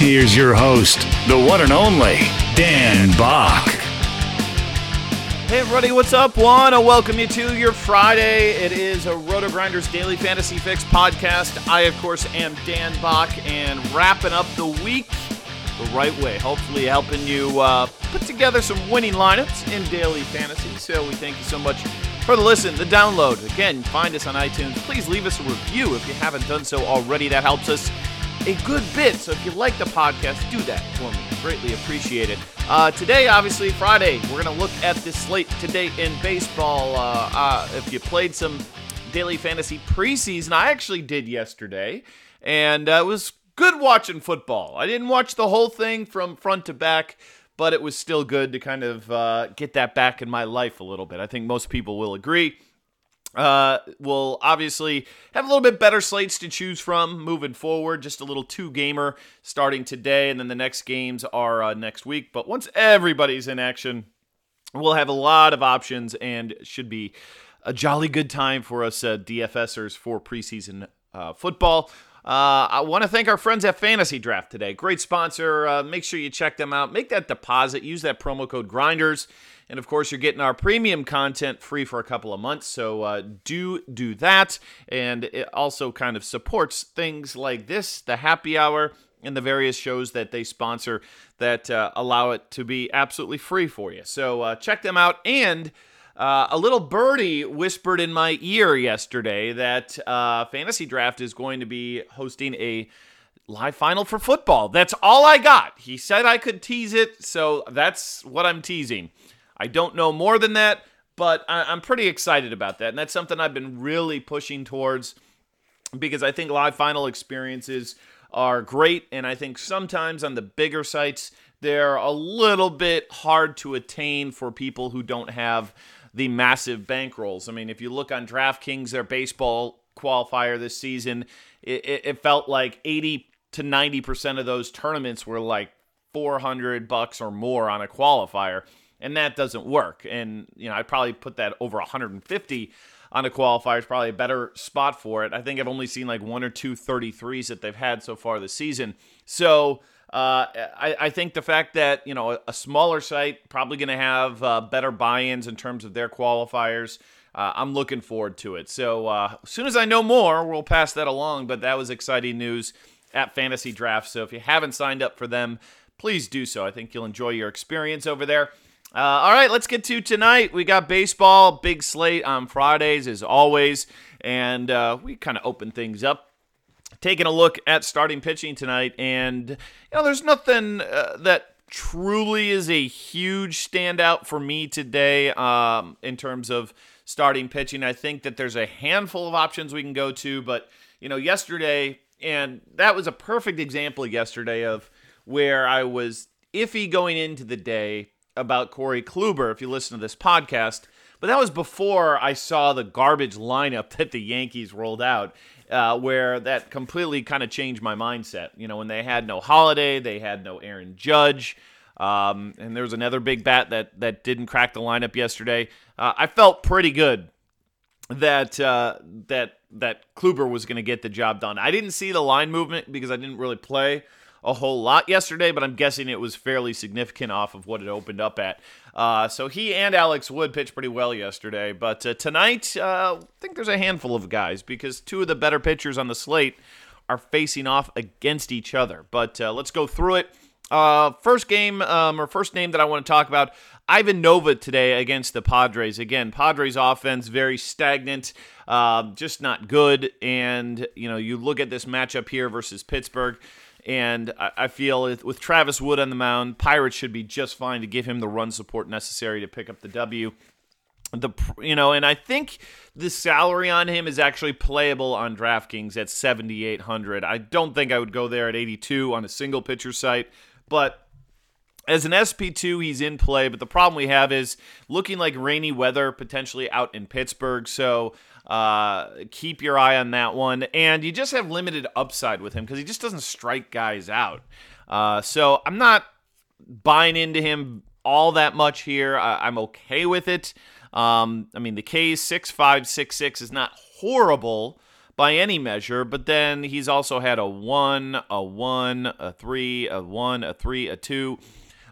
Here's your host, the one and only Dan Back. Hey everybody, what's up? Want to welcome you to your Friday. It is a Roto Grinders Daily Fantasy Fix podcast. I, of course, am Dan Back, and wrapping up the week the right way. Hopefully, helping you uh, put together some winning lineups in daily fantasy. So we thank you so much for the listen, the download. Again, find us on iTunes. Please leave us a review if you haven't done so already. That helps us a good bit. So if you like the podcast, do that for me. Greatly appreciate it. Uh, today, obviously, Friday, we're going to look at this slate today in baseball. Uh, uh, if you played some daily fantasy preseason, I actually did yesterday, and uh, it was good watching football. I didn't watch the whole thing from front to back. But it was still good to kind of uh, get that back in my life a little bit. I think most people will agree. Uh, we'll obviously have a little bit better slates to choose from moving forward. Just a little two gamer starting today, and then the next games are uh, next week. But once everybody's in action, we'll have a lot of options and should be a jolly good time for us uh, DFSers for preseason uh, football. Uh, I want to thank our friends at Fantasy Draft today. Great sponsor. Uh, make sure you check them out. Make that deposit. Use that promo code Grinders. And of course, you're getting our premium content free for a couple of months. So uh, do do that. And it also kind of supports things like this, the happy hour, and the various shows that they sponsor that uh, allow it to be absolutely free for you. So uh, check them out. And uh, a little birdie whispered in my ear yesterday that uh, Fantasy Draft is going to be hosting a live final for football. That's all I got. He said I could tease it, so that's what I'm teasing. I don't know more than that, but I- am pretty excited about that. And that's something I've been really pushing towards because I think live final experiences are great. And I think sometimes on the bigger sites, they're a little bit hard to attain for people who don't have the massive bankrolls. I mean, if you look on DraftKings, their baseball qualifier this season, it, it, it felt like 80 to 90% of those tournaments were like 400 bucks or more on a qualifier and that doesn't work. And you know, I'd probably put that over 150 on a qualifier is probably a better spot for it. I think I've only seen like one or two 33s that they've had so far this season. So uh, I, I, think the fact that you know a, smaller site probably going to have uh, better buy-ins in terms of their qualifiers. Uh, I'm looking forward to it. So uh, as soon as I know more, we'll pass that along. But that was exciting news at Fantasy Draft. So if you haven't signed up for them, please do so. I think you'll enjoy your experience over there. Uh, all right, let's get to tonight. We got baseball, big slate on Fridays as always, and we kind of open things up. Taking a look at starting pitching tonight, and you know, there's nothing uh, that truly is a huge standout for me today um, in terms of starting pitching. I think that there's a handful of options we can go to, but you know, yesterday, and that was a perfect example yesterday of where I was iffy going into the day about Corey Kluber if you listen to this podcast. But that was before I saw the garbage lineup that the Yankees rolled out, uh, where that completely kind of changed my mindset. You know, when they had no Holliday, they had no Aaron Judge, um, and there was another big bat that that didn't crack the lineup yesterday. Uh, I felt pretty good that uh, that that Kluber was going to get the job done. I didn't see the line movement because I didn't really play a whole lot yesterday, but I'm guessing it was fairly significant off of what it opened up at. Uh, so he and Alex Wood pitched pretty well yesterday, but uh, tonight uh, I think there's a handful of guys because two of the better pitchers on the slate are facing off against each other. But uh, let's go through it. Uh, first game um, or first name that I want to talk about, Ivan Nova today against the Padres. Again, Padres offense very stagnant, uh, just not good. And you know, you look at this matchup here versus Pittsburgh. And I feel with Travis Wood on the mound, Pirates should be just fine to give him the run support necessary to pick up the W. The you know and i think the salary on him is actually playable on draftkings at 7800 i don't think i would go there at 82 on a single pitcher site but as an SP2, he's in play, but the problem we have is looking like rainy weather potentially out in Pittsburgh. So uh, keep your eye on that one. And you just have limited upside with him because he just doesn't strike guys out. Uh, so I'm not buying into him all that much here. I- am okay with it. Um, I mean, the K's 6566 is not horrible by any measure, but then he's also had a 1, a 1, a 3, a 1, a 3, a 2.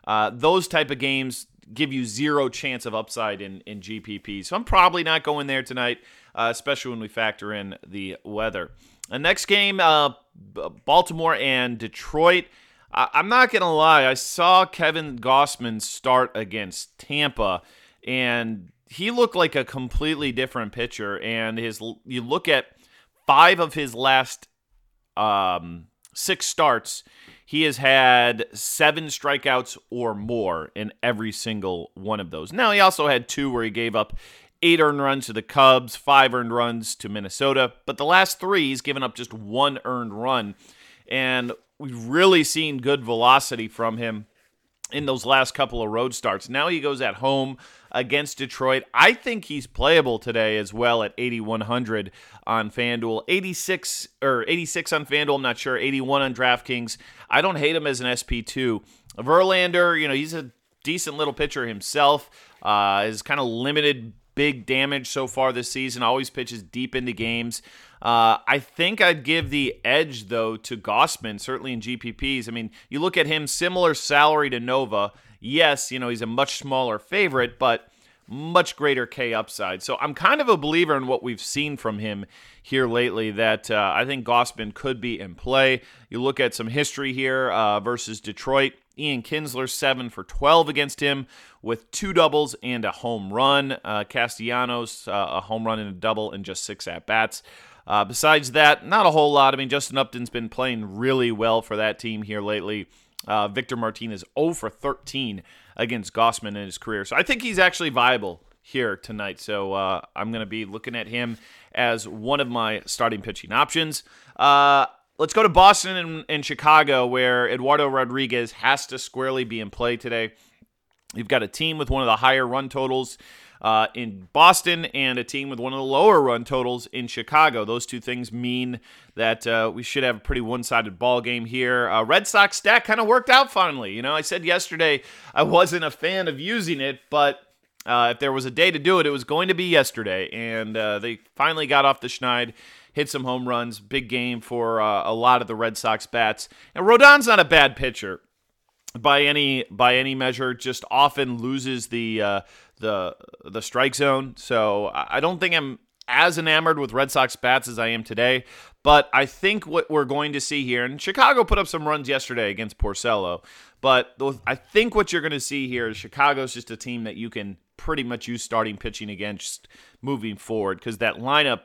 Uh, those type of games give you zero chance of upside in, in GPP. So I'm probably not going there tonight, uh, especially when we factor in the weather. The next game, uh, Baltimore and Detroit. I- I'm not to lie. I saw Kevin Gausman start against Tampa, and he looked like a completely different pitcher. And his you look at five of his last um, six starts, he has had seven strikeouts or more in every single one of those. Now, he also had two where he gave up eight earned runs to the Cubs, five earned runs to Minnesota, but the last three, he's given up just one earned run. And we've really seen good velocity from him in those last couple of road starts. Now he goes at home against Detroit. I think he's playable today as well at 8100 on FanDuel. 86 or 86 on FanDuel, I'm not sure. 81 on DraftKings. I don't hate him as an SP2. Verlander, you know, he's a decent little pitcher himself. Uh, is kind of limited big damage so far this season. Always pitches deep into games. Uh, I think I'd give the edge though to Gausman, certainly in GPPs. I mean, you look at him, similar salary to Nova. Yes, you know he's a much smaller favorite, but much greater K upside. So I'm kind of a believer in what we've seen from him here lately. That uh, I think Gausman could be in play. You look at some history here uh, versus Detroit. Ian Kinsler, 7 for 12 against him with two doubles and a home run. Uh, Castellanos, uh, a home run and a double in just six at bats. Uh, besides that, not a whole lot. I mean, Justin Upton's been playing really well for that team here lately. Uh, Victor Martinez 0 for 13 against Gausman in his career. So I think he's actually viable here tonight. So uh, I'm going to be looking at him as one of my starting pitching options. Uh, let's go to Boston and, and Chicago, where Eduardo Rodriguez has to squarely be in play today. You've got a team with one of the higher run totals uh, in Boston and a team with one of the lower run totals in Chicago. Those two things mean that uh, we should have a pretty one-sided ball game here. Uh, Red Sox stack kind of worked out finally. You know, I said yesterday I wasn't a fan of using it, but uh, if there was a day to do it, it was going to be yesterday, and uh, they finally got off the schneid hit some home runs. Big game for uh, a lot of the Red Sox bats. And Rodon's not a bad pitcher by any by any measure. Just often loses the uh, the the strike zone. So I don't think I'm as enamored with Red Sox bats as I am today. But I think what we're going to see here, and Chicago put up some runs yesterday against Porcello, but I think what you're going to see here is Chicago's just a team that you can pretty much use starting pitching against moving forward because that lineup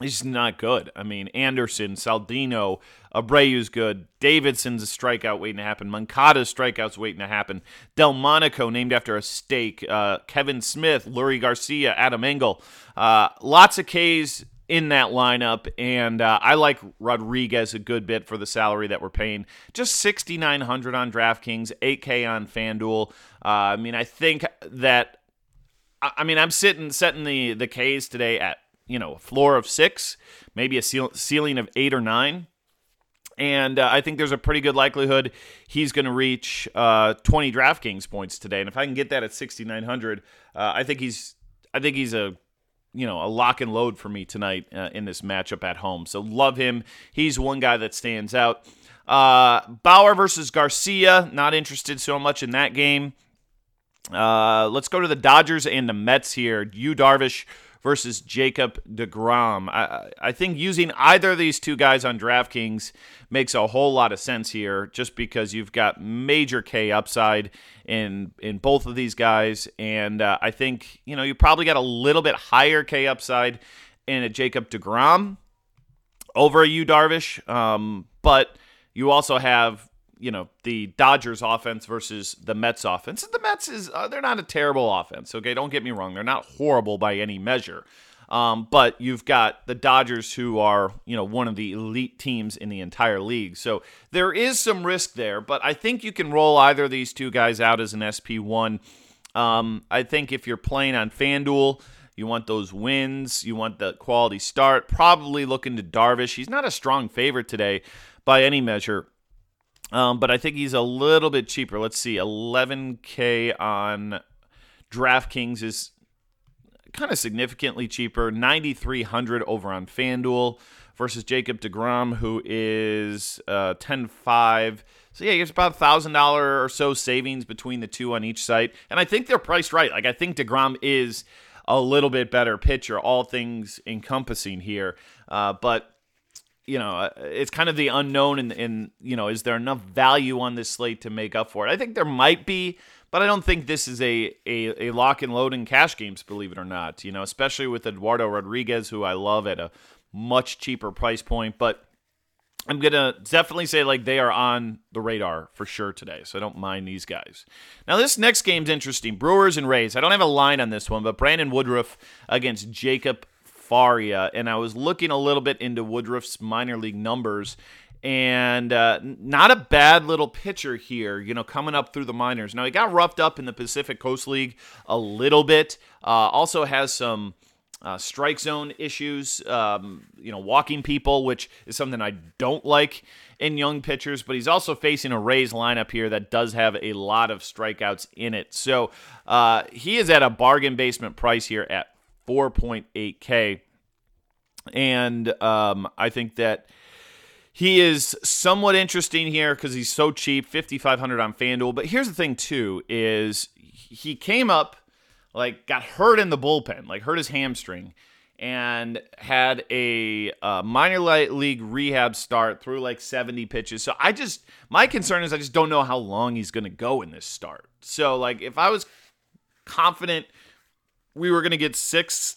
He's not good. I mean, Anderson, Saladino, Abreu's good. Davidson's a strikeout waiting to happen. Moncada's strikeouts waiting to happen. Delmonico, named after a steak. Uh, Kevan Smith, Leury Garcia, Adam Engel. Uh, lots of Ks in that lineup, and uh, I like Rodriguez a good bit for the salary that we're paying. Just 6,900 on DraftKings, 8K on FanDuel. Uh, I mean, I think that. I mean, I'm sitting setting the the K's today at you know, a floor of six, maybe a ceiling of eight or nine. And uh, I think there's a pretty good likelihood he's going to reach uh, 20 DraftKings points today. And if I can get that at 6,900, uh, I think he's I think he's a you know a lock and load for me tonight uh, in this matchup at home. So love him. He's one guy that stands out. Uh, Bauer versus Garcia. Not interested so much in that game. Uh, let's go to the Dodgers and the Mets here. Yu Darvish versus Jacob DeGrom. I, I think using either of these two guys on DraftKings makes a whole lot of sense here just because you've got major K upside in in both of these guys and uh, I think, you know, you probably got a little bit higher K upside in a Jacob DeGrom over a Yu Darvish, um, but you also have you know the Dodgers offense versus the Mets offense. The Mets is uh, they're not a terrible offense. Okay, don't get me wrong; they're not horrible by any measure. Um, but you've got the Dodgers, who are you know one of the elite teams in the entire league. So there is some risk there. But I think you can roll either of these two guys out as an SP one. Um, I think if you're playing on FanDuel. You want those wins. You want the quality start. Probably looking to Darvish. He's not a strong favorite today by any measure. Um, but I think he's a little bit cheaper. Let's see, 11K on DraftKings is kind of significantly cheaper. 9,300 over on FanDuel versus Jacob DeGrom, who is uh, 10.5. So yeah, it's about thousand dollar or so savings between the two on each site, and I think they're priced right. Like I think Degrom is a little bit better pitcher, all things encompassing here. Uh, but you know, uh, it's kind of the unknown, and, and you know, is there enough value on this slate to make up for it? I think there might be, but I don't think this is a, a, a lock and load in cash games, believe it or not. You know, especially with Eduardo Rodriguez, who I love at a much cheaper price point, but I'm gonna definitely say like they are on the radar for sure today, so I don't mind these guys. Now this next game's interesting: Brewers and Rays. I don't have a line on this one, but Brandon Woodruff against Jacob Faria, and I was looking a little bit into Woodruff's minor league numbers, and uh, not a bad little pitcher here, you know, coming up through the minors. Now, he got roughed up in the Pacific Coast League a little bit, uh, also has some. Uh, strike zone issues, um, you know, walking people, which is something I don't like in young pitchers. But he's also facing a Rays lineup here that does have a lot of strikeouts in it. So uh, he is at a bargain basement price here at 4.8K. And um, I think that he is somewhat interesting here because he's so cheap, 5500 on FanDuel. But here's the thing, too, is he came up, like, got hurt in the bullpen, like, hurt his hamstring, and had a uh, minor league rehab start through like 70 pitches. So I just, my concern is I just don't know how long he's going to go in this start. So, like, if I was confident – we were going to get six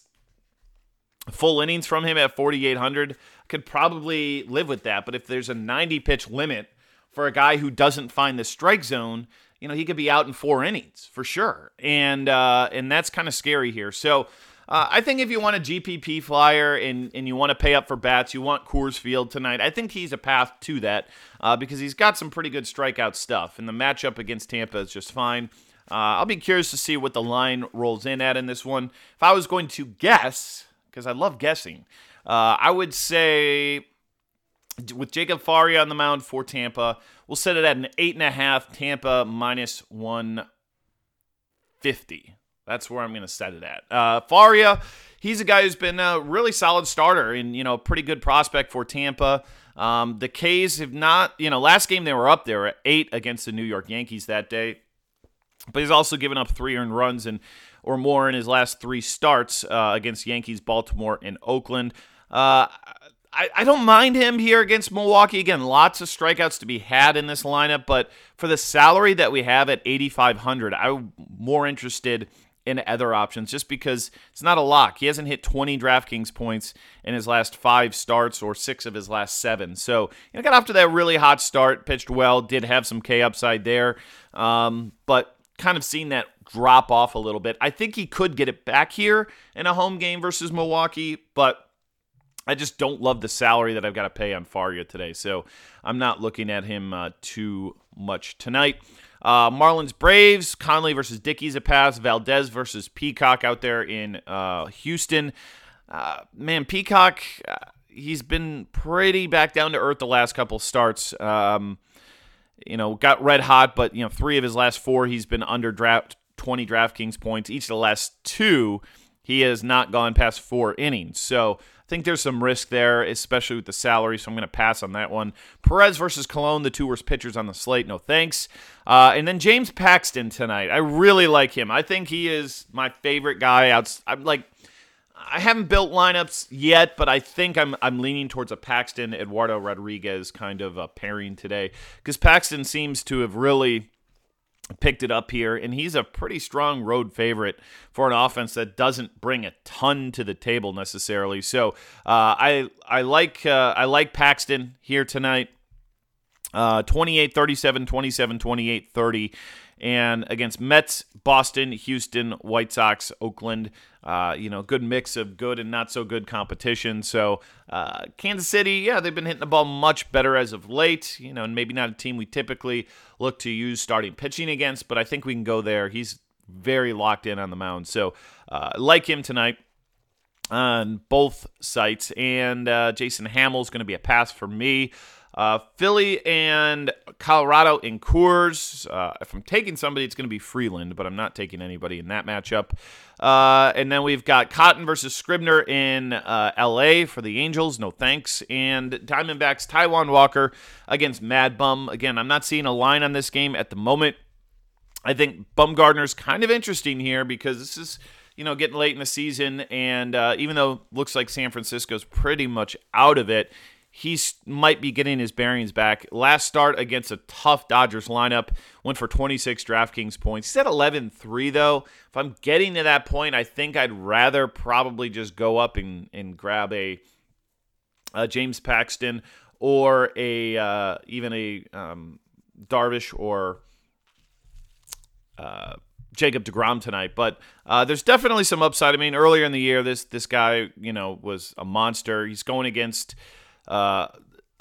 full innings from him at 4,800, I could probably live with that. But if there's a 90 pitch limit for a guy who doesn't find the strike zone, you know, he could be out in four innings for sure. And, uh, and that's kind of scary here. So, uh, I think if you want a GPP flyer and, and you want to pay up for bats, you want Coors Field tonight. I think he's a path to that uh, because he's got some pretty good strikeout stuff, and the matchup against Tampa is just fine. Uh, I'll be curious to see what the line rolls in at in this one. If I was going to guess, because I love guessing, uh, I would say with Jacob Faria on the mound for Tampa, we'll set it at an eight and a half. Tampa minus one fifty. That's where I'm going to set it at. Uh, Faria, he's a guy who's been a really solid starter and you know pretty good prospect for Tampa. Um, the K's have not, you know, last game they were up there at eight against the New York Yankees that day. But he's also given up three earned runs and or more in his last three starts uh, against Yankees, Baltimore, and Oakland. Uh, I, I don't mind him here against Milwaukee. Again, lots of strikeouts to be had in this lineup, but for the salary that we have at 8,500, I'm more interested in other options just because it's not a lock. He hasn't hit 20 DraftKings points in his last five starts or six of his last seven. So, you know, got off to that really hot start, pitched well, did have some K upside there. Um, but kind of seen that drop off a little bit. I think he could get it back here in a home game versus Milwaukee, but I just don't love the salary that I've got to pay on Faria today. So I'm not looking at him uh, too much tonight. Uh, Marlins Braves, Conley versus Dickey's a pass. Valdez versus Peacock out there in uh, Houston. Uh, man, Peacock, uh, he's been pretty back down to earth the last couple starts. Um, you know, got red hot, but you know, three of his last four, he's been under draft 20 DraftKings points. Each of the last two, he has not gone past four innings. So I think there's some risk there, especially with the salary. So I'm going to pass on that one. Perez versus Colon, the two worst pitchers on the slate. No thanks. Uh, and then James Paxton tonight. I really like him. I think he is my favorite guy. Out, I'm like, I haven't built lineups yet, but I think I'm I'm leaning towards a Paxton Eduardo Rodriguez kind of a pairing today because Paxton seems to have really picked it up here, and he's a pretty strong road favorite for an offense that doesn't bring a ton to the table necessarily. So uh, I I like uh, I like Paxton here tonight. Uh, 28 37, 27 28 30. And against Mets, Boston, Houston, White Sox, Oakland, uh, you know, good mix of good and not so good competition. So uh, Kansas City, yeah, they've been hitting the ball much better as of late. You know, and maybe not a team we typically look to use starting pitching against, but I think we can go there. He's very locked in on the mound, so uh, like him tonight on both sites. And uh, Jason Hammel's going to be a pass for me. Uh, Philly and Colorado in Coors. Uh, if I'm taking somebody, it's going to be Freeland, but I'm not taking anybody in that matchup. Uh, and then we've got Cotton versus Scribner in uh, LA for the Angels. No thanks. And Diamondbacks Taijuan Walker against Mad Bum. Again, I'm not seeing a line on this game at the moment. I think Bumgarner's kind of interesting here because this is you know, getting late in the season, and uh, even though looks like San Francisco's pretty much out of it, he might be getting his bearings back. Last start against a tough Dodgers lineup went for 26 DraftKings points. He's at 11 3, though. If I'm getting to that point, I think I'd rather probably just go up and, and grab a, a James Paxton or a uh, even a um, Darvish or uh, Jacob Degrom tonight, but uh, there's definitely some upside. I mean, earlier in the year, this this guy, you know, was a monster. He's going against uh,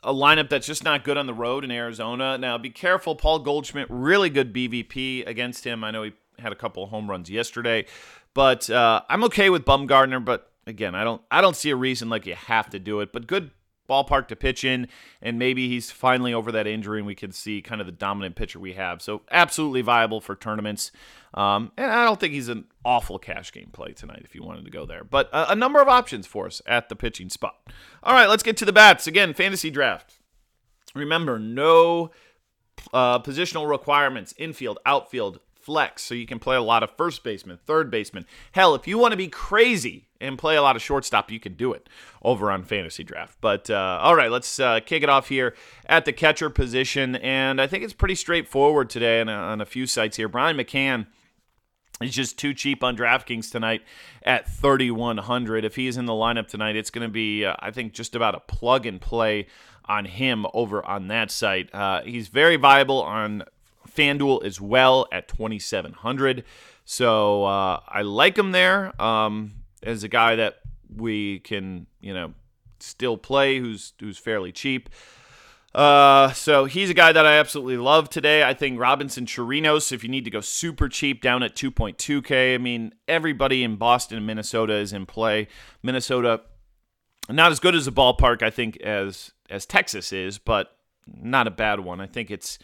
a lineup that's just not good on the road in Arizona. Now, be careful. Paul Goldschmidt, really good BVP against him. I know he had a couple of home runs yesterday, but uh, I'm okay with Bumgarner. But again, I don't I don't see a reason like you have to do it. But good ballpark to pitch in, and maybe he's finally over that injury, and we can see kind of the dominant pitcher we have. So absolutely viable for tournaments. Um, and I don't think he's an awful cash game play tonight if you wanted to go there. But a, a number of options for us at the pitching spot. All right, let's get to the bats again. Fantasy draft. Remember, no uh, positional requirements: infield, outfield, flex, so you can play a lot of first baseman, third baseman. Hell, if you want to be crazy and play a lot of shortstop, you can do it over on Fantasy Draft. But uh, all right, let's uh, kick it off here at the catcher position, and I think it's pretty straightforward today on a, on a few sites here. Brian McCann. He's just too cheap on DraftKings tonight at 3,100. If he's in the lineup tonight, it's going to be, uh, I think, just about a plug and play on him over on that site. Uh, he's very viable on FanDuel as well at 2,700. So uh, I like him there um, as a guy that we can, you know, still play who's who's fairly cheap. Uh, so he's a guy that I absolutely love today. I think Robinson Chirinos, if you need to go super cheap, down at 2.2K. I mean, everybody in Boston and Minnesota is in play. Minnesota, not as good as a ballpark, I think, as as Texas is, but not a bad one. I think it's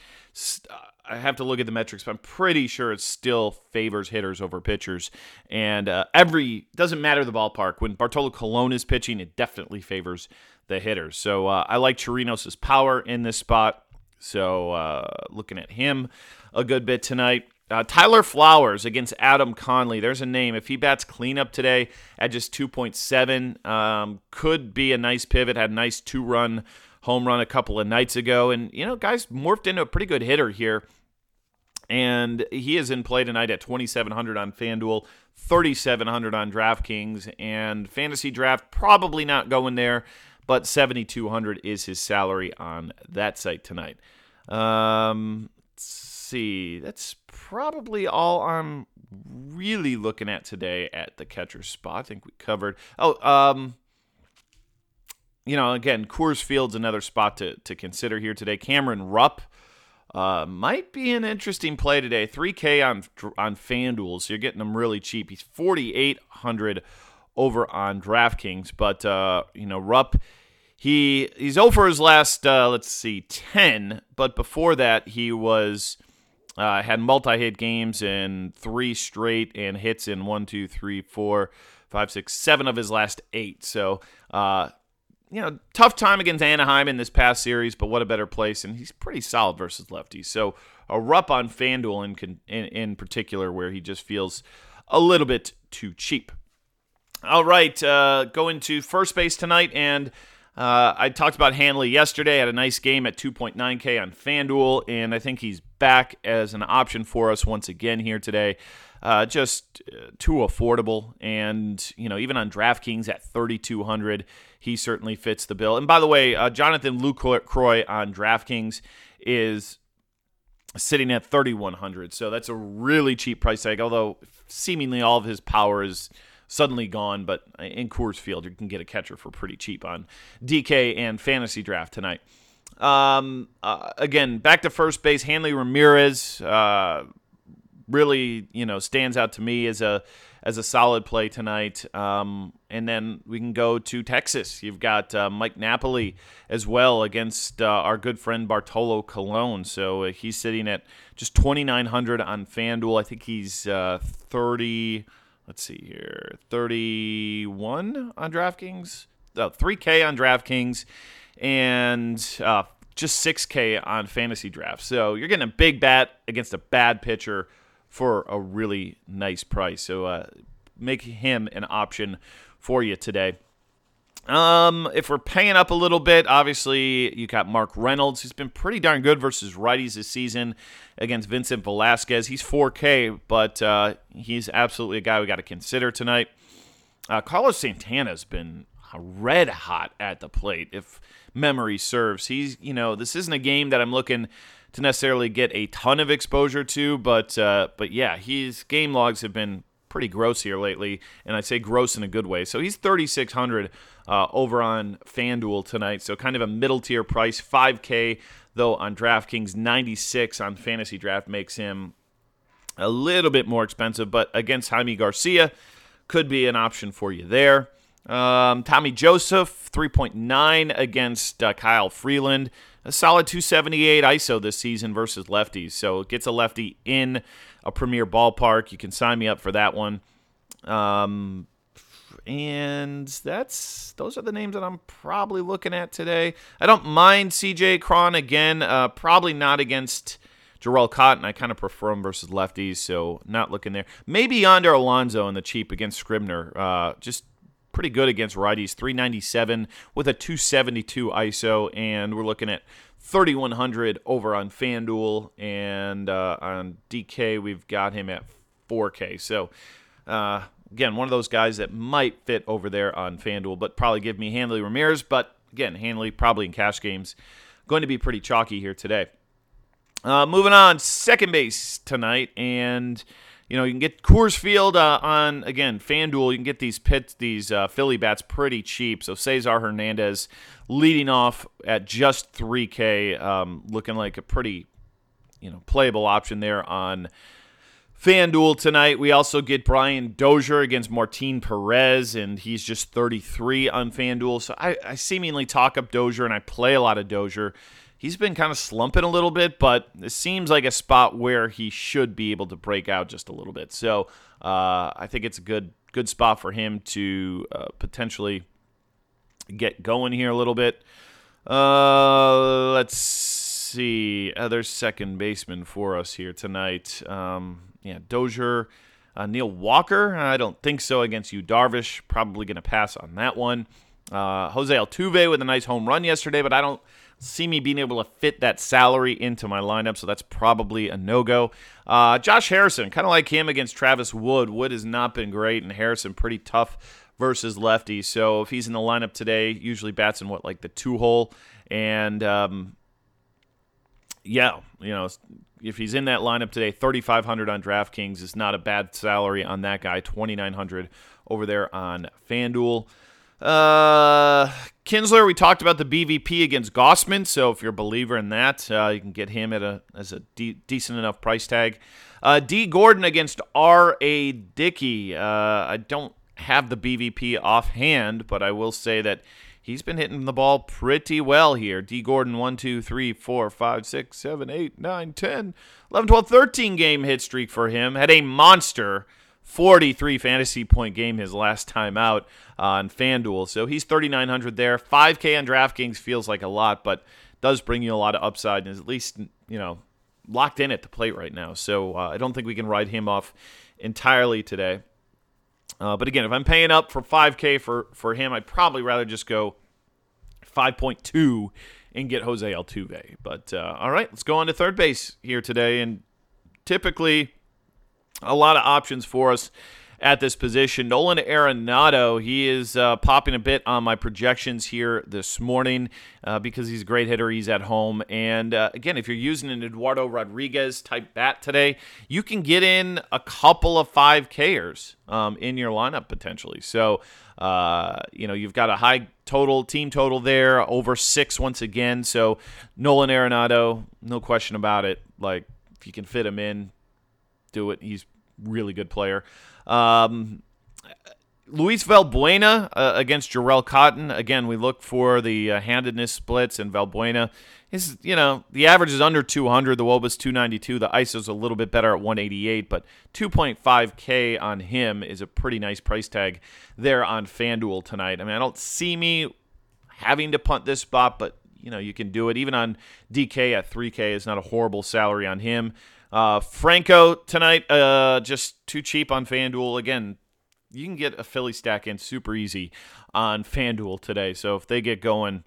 I have to look at the metrics, but I'm pretty sure it still favors hitters over pitchers. And uh, every doesn't matter the ballpark. When Bartolo Colon is pitching, it definitely favors the hitters. So uh, I like Chirinos' power in this spot. So uh, looking at him a good bit tonight. Uh, Tyler Flowers against Adam Conley. There's a name. If he bats cleanup today at just 2.7, um, could be a nice pivot. Had a nice two run home run a couple of nights ago. And, you know, guys morphed into a pretty good hitter here and he is in play tonight at 2700 on FanDuel, 3700 on DraftKings, and fantasy draft probably not going there, but 7200 is his salary on that site tonight. Um, let's see, that's probably all I'm really looking at today at the catcher spot. I think we covered. Oh, um, you know, again, Coors Field's another spot to to consider here today. Cameron Rupp uh, might be an interesting play today. 3K on on FanDuel, so you're getting them really cheap. He's 4,800 over on DraftKings, but uh, you know Rupp, he he's over his last uh, let's see 10, but before that he was uh, had multi-hit games in three straight and hits in one, two, three, four, five, six, seven of his last eight. So uh, you know, tough time against Anaheim in this past series, but what a better place. And he's pretty solid versus lefties. So a Rupp on FanDuel in, in, in particular, where he just feels a little bit too cheap. All right, uh, going to first base tonight, and uh, I talked about Hanley yesterday. Had a nice game at 2.9K on FanDuel, and I think he's back as an option for us once again here today. Uh, just uh, too affordable, and you know even on DraftKings at 3,200, he certainly fits the bill. And by the way, uh, Jonathan Lucroy on DraftKings is sitting at 3,100, so that's a really cheap price tag. Although seemingly all of his power is suddenly gone. But in Coors Field, you can get a catcher for pretty cheap on DK and fantasy draft tonight. Um, uh, again, back to first base. Hanley Ramirez uh, really, you know, stands out to me as a as a solid play tonight. Um, and then we can go to Texas. You've got uh, Mike Napoli as well against uh, our good friend Bartolo Colon. So uh, he's sitting at just 2,900 on FanDuel. I think he's uh, 30 let's see here 31 on DraftKings, uh, 3K on DraftKings, and uh, just 6K on fantasy draft. So you're getting a big bat against a bad pitcher for a really nice price. So uh, make him an option for you today. Um, if we're paying up a little bit, obviously you got Mark Reynolds, who's been pretty darn good versus righties this season against Vincent Velasquez. He's 4K, but uh, he's absolutely a guy we got to consider tonight. Uh, Carlos Santana's been red hot at the plate, if memory serves. He's, you know, this isn't a game that I'm looking to necessarily get a ton of exposure to, but uh, but yeah, his game logs have been pretty gross here lately, and I say gross in a good way. So he's 3,600 uh, over on FanDuel tonight. So kind of a middle tier price, 5K though on DraftKings, 96 on Fantasy Draft makes him a little bit more expensive, but against Jaime Garcia could be an option for you there. Um, Tommy Joseph, 3.9 against uh, Kyle Freeland. A solid 278 ISO this season versus lefties. So it gets a lefty in a premier ballpark. You can sign me up for that one. Um, and that's those are the names that I'm probably looking at today. I don't mind CJ Cron again. Uh, probably not against Jharel Cotton. I kind of prefer him versus lefties, so not looking there. Maybe Yonder Alonso in the cheap against Scribner. Uh, just pretty good against righties. 397 with a 272 ISO, and we're looking at 3100 over on FanDuel, and uh, on DK we've got him at 4K. So uh, again, one of those guys that might fit over there on FanDuel, but probably give me Hanley Ramirez. But again, Hanley probably in cash games going to be pretty chalky here today. Uh, moving on, second base tonight, and you know you can get Coors Field uh, on again FanDuel. You can get these pits, these uh, Philly bats pretty cheap. So Cesar Hernandez leading off at just 3K, um, looking like a pretty you know playable option there on FanDuel tonight. We also get Brian Dozier against Martin Perez, and he's just 33 on FanDuel. So I, I seemingly talk up Dozier, and I play a lot of Dozier he's been kind of slumping a little bit, but it seems like a spot where he should be able to break out just a little bit. So uh, I think it's a good good spot for him to uh, potentially get going here a little bit. Uh, let's see other second baseman for us here tonight. Um, yeah, Dozier. Uh, Neil Walker, I don't think so against Yu, Darvish. Probably going to pass on that one. Uh, Jose Altuve with a nice home run yesterday, but I don't see me being able to fit that salary into my lineup, so that's probably a no go. Uh, Josh Harrison, kind of like him against Travis Wood. Wood has not been great, and Harrison pretty tough versus lefty. So if he's in the lineup today, usually bats in what like the two hole, and um, yeah, you know if he's in that lineup today, 3,500 on DraftKings is not a bad salary on that guy. 2,900 over there on FanDuel. Uh, Kinsler, we talked about the BVP against Gausman, so if you're a believer in that, uh, you can get him at a as a de- decent enough price tag. Uh, D. Gordon against R. A. Dickey. Uh, I don't have the BVP offhand, but I will say that he's been hitting the ball pretty well here. D. Gordon, 1, 2, 3, 4, 5, 6, 7, 8, 9, 10, 11, 12, 13 game hit streak for him. Had a monster 43 fantasy point game his last time out on FanDuel. So he's 3,900 there. 5K on DraftKings feels like a lot, but does bring you a lot of upside and is at least, you know, locked in at the plate right now. So uh, I don't think we can ride him off entirely today. Uh, but again, if I'm paying up for 5K for, for him, I'd probably rather just go 5.2 and get Jose Altuve. But uh, all right, let's go on to third base here today. And typically, a lot of options for us at this position. Nolan Arenado, he is uh, popping a bit on my projections here this morning uh, because he's a great hitter. He's at home. And uh, again, if you're using an Eduardo Rodriguez type bat today, you can get in a couple of 5Kers um, in your lineup potentially. So, uh, you know, you've got a high total, team total there, over six once again. So, Nolan Arenado, no question about it. Like, if you can fit him in, do it. He's really good player. Um, Luis Valbuena uh, against Jharel Cotton. Again, we look for the uh, handedness splits, and Valbuena is, you know, the average is under 200. The Woba's 292. The ISO's a little bit better at 188, but 2.5K on him is a pretty nice price tag there on FanDuel tonight. I mean, I don't see me having to punt this spot, but, you know, you can do it. Even on DK at 3K is not a horrible salary on him. Uh, Franco tonight, uh, just too cheap on FanDuel. Again, you can get a Philly stack in super easy on FanDuel today. So if they get going,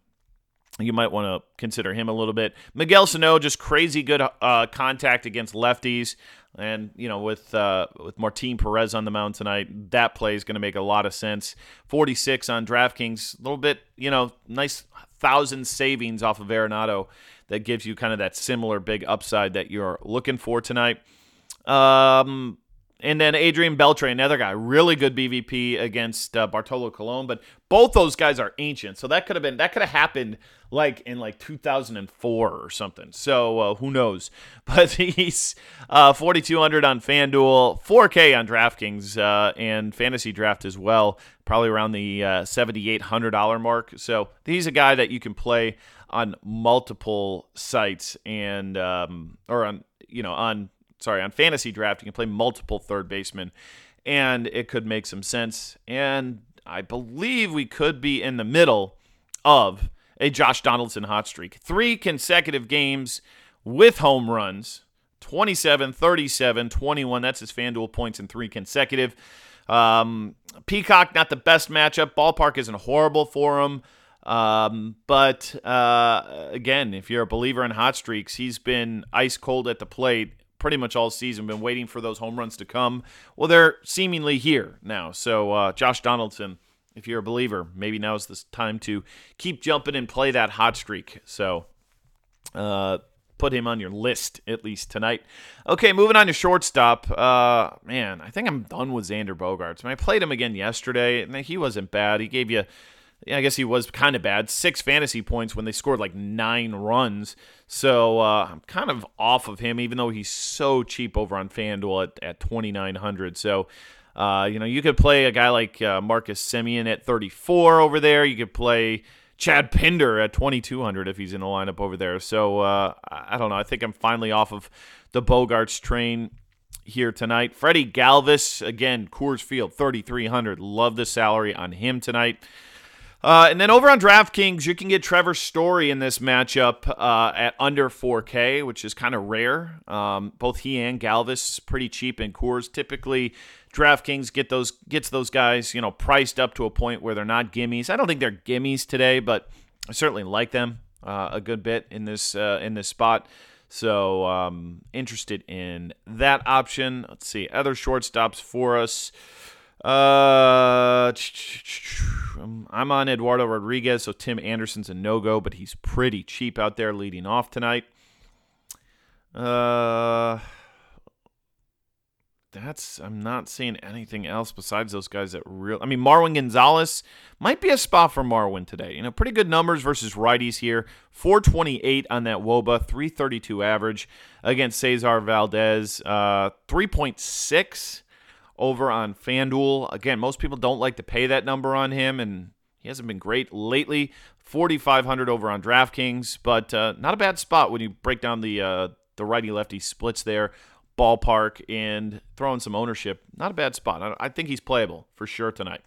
you might want to consider him a little bit. Miguel Sano, just crazy good uh, contact against lefties. And, you know, with uh, with Martin Perez on the mound tonight, that play is going to make a lot of sense. 46 on DraftKings, a little bit, you know, nice thousand savings off of Arenado that gives you kind of that similar big upside that you're looking for tonight. Um, and then Adrian Beltre, another guy, really good BVP against uh, Bartolo Colon. But both those guys are ancient, so that could have been that could have happened like in like 2004 or something. So uh, who knows? But he's uh, 4200 on FanDuel, 4K on DraftKings, uh, and Fantasy Draft as well, probably around the uh, $7,800 mark. So he's a guy that you can play on multiple sites and um, or on you know on sorry, on fantasy draft, you can play multiple third basemen, and it could make some sense. And I believe we could be in the middle of a Josh Donaldson hot streak. Three consecutive games with home runs 27, 37, 21. That's his FanDuel points in three consecutive. Um, Peacock, not the best matchup. Ballpark isn't horrible for him. Um, but uh, again, if you're a believer in hot streaks, he's been ice cold at the plate pretty much all season, been waiting for those home runs to come. Well, they're seemingly here now. So, uh, Josh Donaldson, if you're a believer, maybe now is the time to keep jumping and play that hot streak. So, uh, put him on your list at least tonight. Okay, moving on to shortstop. Uh, man, I think I'm done with Xander Bogaerts. I, mean, I played him again yesterday, and he wasn't bad. He gave you I guess he was kind of bad. Six fantasy points when they scored like nine runs. So uh, I'm kind of off of him, even though he's so cheap over on FanDuel at, at 2,900. So, uh, you know, you could play a guy like uh, Marcus Semien at 34 over there. You could play Chad Pinder at 2,200 if he's in the lineup over there. So uh, I don't know. I think I'm finally off of the Bogaerts train here tonight. Freddie Galvis, again, Coors Field, 3,300. Love the salary on him tonight. Uh, and then over on DraftKings, you can get Trevor Story in this matchup uh, at under 4K, which is kind of rare. Um, both he and Galvis pretty cheap in Coors. Typically, DraftKings get those gets those guys you know priced up to a point where they're not gimmies. I don't think they're gimmies today, but I certainly like them uh, a good bit in this uh, in this spot. So um, interested in that option. Let's see other shortstops for us. Uh, I'm on Eduardo Rodriguez, so Tim Anderson's a no go, but he's pretty cheap out there leading off tonight. Uh, that's I'm not seeing anything else besides those guys that real. I mean, Marwin Gonzalez might be a spot for Marwin today. You know, pretty good numbers versus righties here. 428 on that Woba, 332 average against Cesar Valdez. Uh, 3.6 over on FanDuel. Again, most people don't like to pay that number on him, and he hasn't been great lately. 4,500 over on DraftKings, but uh, not a bad spot when you break down the uh, the righty lefty splits there, ballpark, and throwing some ownership. Not a bad spot. I, I think he's playable for sure tonight.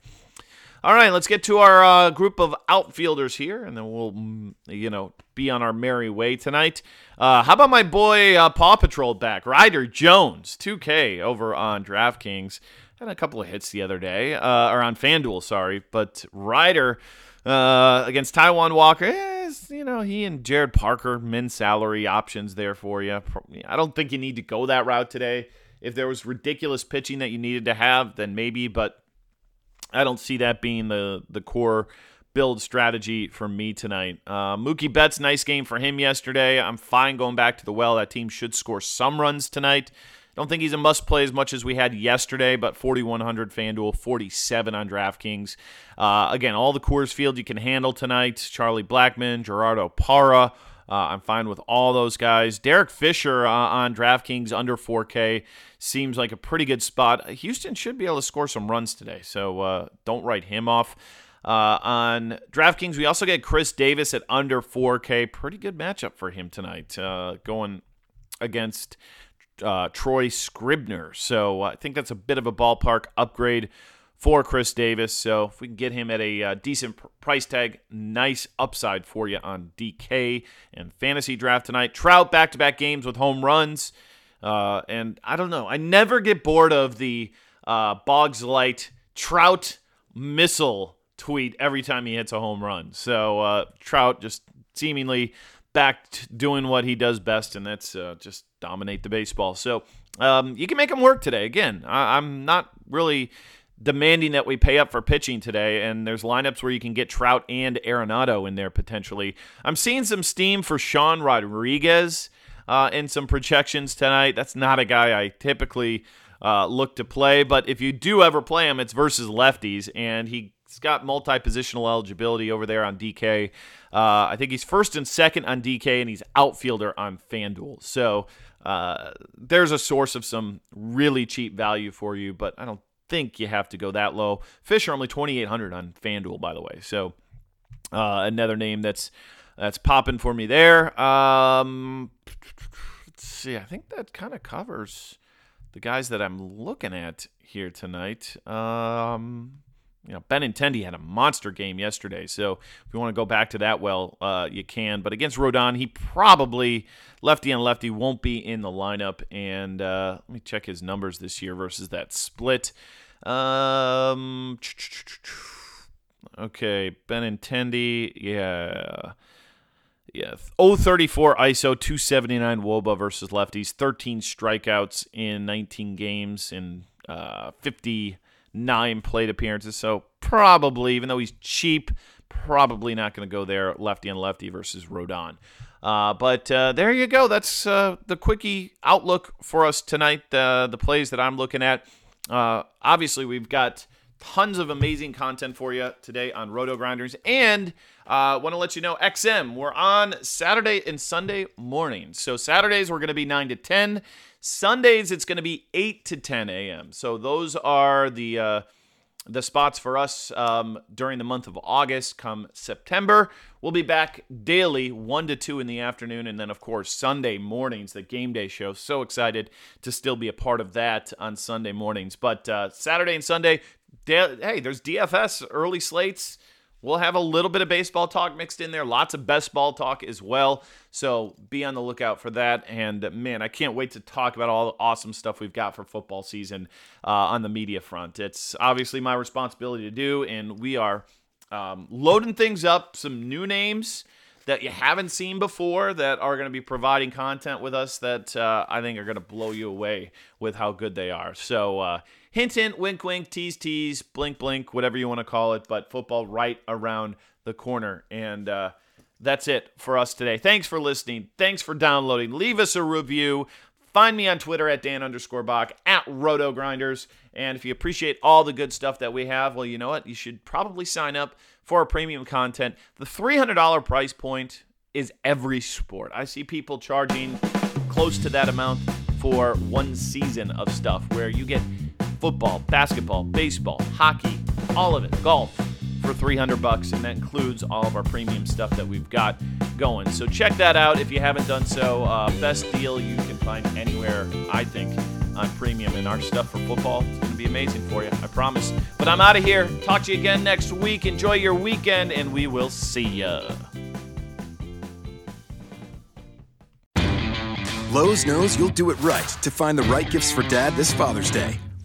All right, let's get to our uh, group of outfielders here, and then we'll, mm, you know, be on our merry way tonight. Uh, how about my boy uh, Paw Patrol back, Ryder Jones, 2K over on DraftKings. Had a couple of hits the other day, uh, or on FanDuel, sorry, but Ryder uh, against Taijuan Walker, eh, you know, he and Jarrett Parker, min salary options there for you. I don't think you need to go that route today. If there was ridiculous pitching that you needed to have, then maybe, but I don't see that being the the core build strategy for me tonight. Uh, Mookie Betts, nice game for him yesterday. I'm fine going back to the well. That team should score some runs tonight. Don't think he's a must play as much as we had yesterday, but 4,100 FanDuel, 47 on DraftKings. Uh, again, all the Coors Field you can handle tonight. Charlie Blackmon, Gerardo Parra. Uh, I'm fine with all those guys. Derek Fisher uh, on DraftKings under 4K seems like a pretty good spot. Houston should be able to score some runs today, so uh, don't write him off. Uh, on DraftKings, we also get Chris Davis at under 4K. Pretty good matchup for him tonight, uh, going against uh, Troy Scribner. So I think that's a bit of a ballpark upgrade for Chris Davis. So if we can get him at a uh, decent pr- price tag, nice upside for you on DK and fantasy draft tonight. Trout back to back games with home runs. Uh, and I don't know. I never get bored of the uh, Boggs Light Trout missile tweet every time he hits a home run. So uh, Trout just seemingly back doing what he does best, and that's uh, just dominate the baseball. So um, you can make him work today. Again, I- I'm not really demanding that we pay up for pitching today, and there's lineups where you can get Trout and Arenado in there potentially. I'm seeing some steam for Sean Rodriguez uh, in some projections tonight. That's not a guy I typically uh, look to play, but if you do ever play him, it's versus lefties, and he's got multi positional eligibility over there on DK. Uh, I think he's first and second on DK, and he's outfielder on FanDuel. So uh, there's a source of some really cheap value for you, but I don't think you have to go that low. Fisher only 2,800 on FanDuel, by the way. So uh, another name that's that's popping for me there. Um, let's see. I think that kind of covers the guys that I'm looking at here tonight. Um, you know, Benintendi had a monster game yesterday. So if you want to go back to that, well, uh, you can. But against Rodon, he probably lefty on lefty won't be in the lineup. And uh, let me check his numbers this year versus that split. Um, okay, Benintendi, yeah. Yeah, 034 ISO, 279 Woba versus lefties, 13 strikeouts in 19 games in uh, 50 nine plate appearances. So probably, even though he's cheap, probably not going to go there lefty and lefty versus Rodon. Uh, but uh, there you go. That's uh, the quickie outlook for us tonight. The the plays that I'm looking at. Uh, obviously, we've got tons of amazing content for you today on Roto Grinders, and uh, want to let you know XM. We're on Saturday and Sunday mornings. So Saturdays we're going to be nine to ten. Sundays it's going to be 8 to 10 a.m. So those are the uh, the spots for us um, during the month of August. Come September, we'll be back daily, 1 to 2 in the afternoon, and then of course Sunday mornings, the game day show. So excited to still be a part of that on Sunday mornings. But uh, Saturday and Sunday, da- hey, there's DFS early slates. We'll have a little bit of baseball talk mixed in there, lots of best ball talk as well. So be on the lookout for that. And man, I can't wait to talk about all the awesome stuff we've got for football season uh, on the media front. It's obviously my responsibility to do, and we are um, loading things up. Some new names that you haven't seen before that are going to be providing content with us that uh, I think are going to blow you away with how good they are. So, uh, hint, hint, wink, wink, tease, tease, blink, blink, whatever you want to call it, but football right around the corner. And uh, that's it for us today. Thanks for listening. Thanks for downloading. Leave us a review. Find me on Twitter at Dan underscore Back, at Roto Grinders. And if you appreciate all the good stuff that we have, well, you know what? You should probably sign up for our premium content. The $300 price point is every sport. I see people charging close to that amount for one season of stuff where you get football, basketball, baseball, hockey, all of it, golf for 300 bucks and that includes all of our premium stuff that we've got going. So check that out if you haven't done so. Uh, best deal you can find anywhere, I think, on premium, and our stuff for football is going to be amazing for you. I promise. But I'm out of here. Talk to you again next week. Enjoy your weekend, and we will see ya. Lowe's knows you'll do it right to find the right gifts for dad this Father's Day.